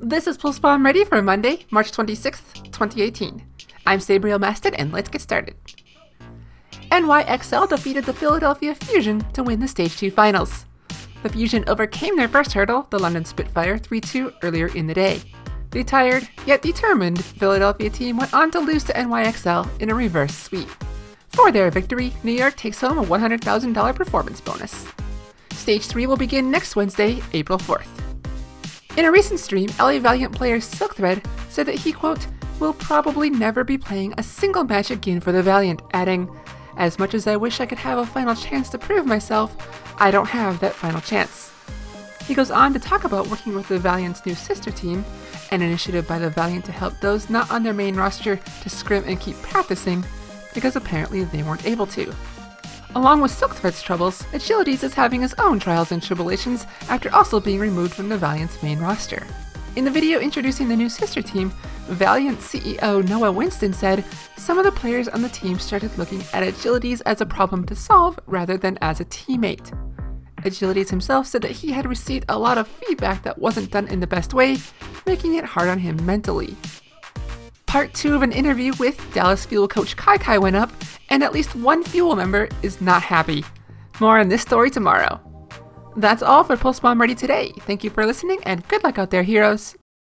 This is Pulse Bomb ready for Monday, March 26th, 2018. I'm Sabriel Masted, and let's get started. NYXL defeated the Philadelphia Fusion to win the Stage 2 finals. The Fusion overcame their first hurdle, the London Spitfire, 3 2 earlier in the day. The tired, yet determined, Philadelphia team went on to lose to NYXL in a reverse sweep. For their victory, New York takes home a $100,000 performance bonus. Stage 3 will begin next Wednesday, April 4th. In a recent stream, LA Valiant player Silkthread said that he, quote, will probably never be playing a single match again for the Valiant, adding, As much as I wish I could have a final chance to prove myself, I don't have that final chance. He goes on to talk about working with the Valiant's new sister team, an initiative by the Valiant to help those not on their main roster to scrim and keep practicing, because apparently they weren't able to. Along with Silkthread's troubles, Agilities is having his own trials and tribulations after also being removed from the Valiant's main roster. In the video introducing the new sister team, Valiant CEO Noah Whinston said some of the players on the team started looking at Agilities as a problem to solve rather than as a teammate. Agilities himself said that he had received a lot of feedback that wasn't done in the best way, making it hard on him mentally. Part 2 of an interview with Dallas Fuel coach KyKy went up, and at least one Fuel member is not happy. More on this story tomorrow. That's all for Pulse Bomb Ready today. Thank you for listening, and good luck out there, heroes.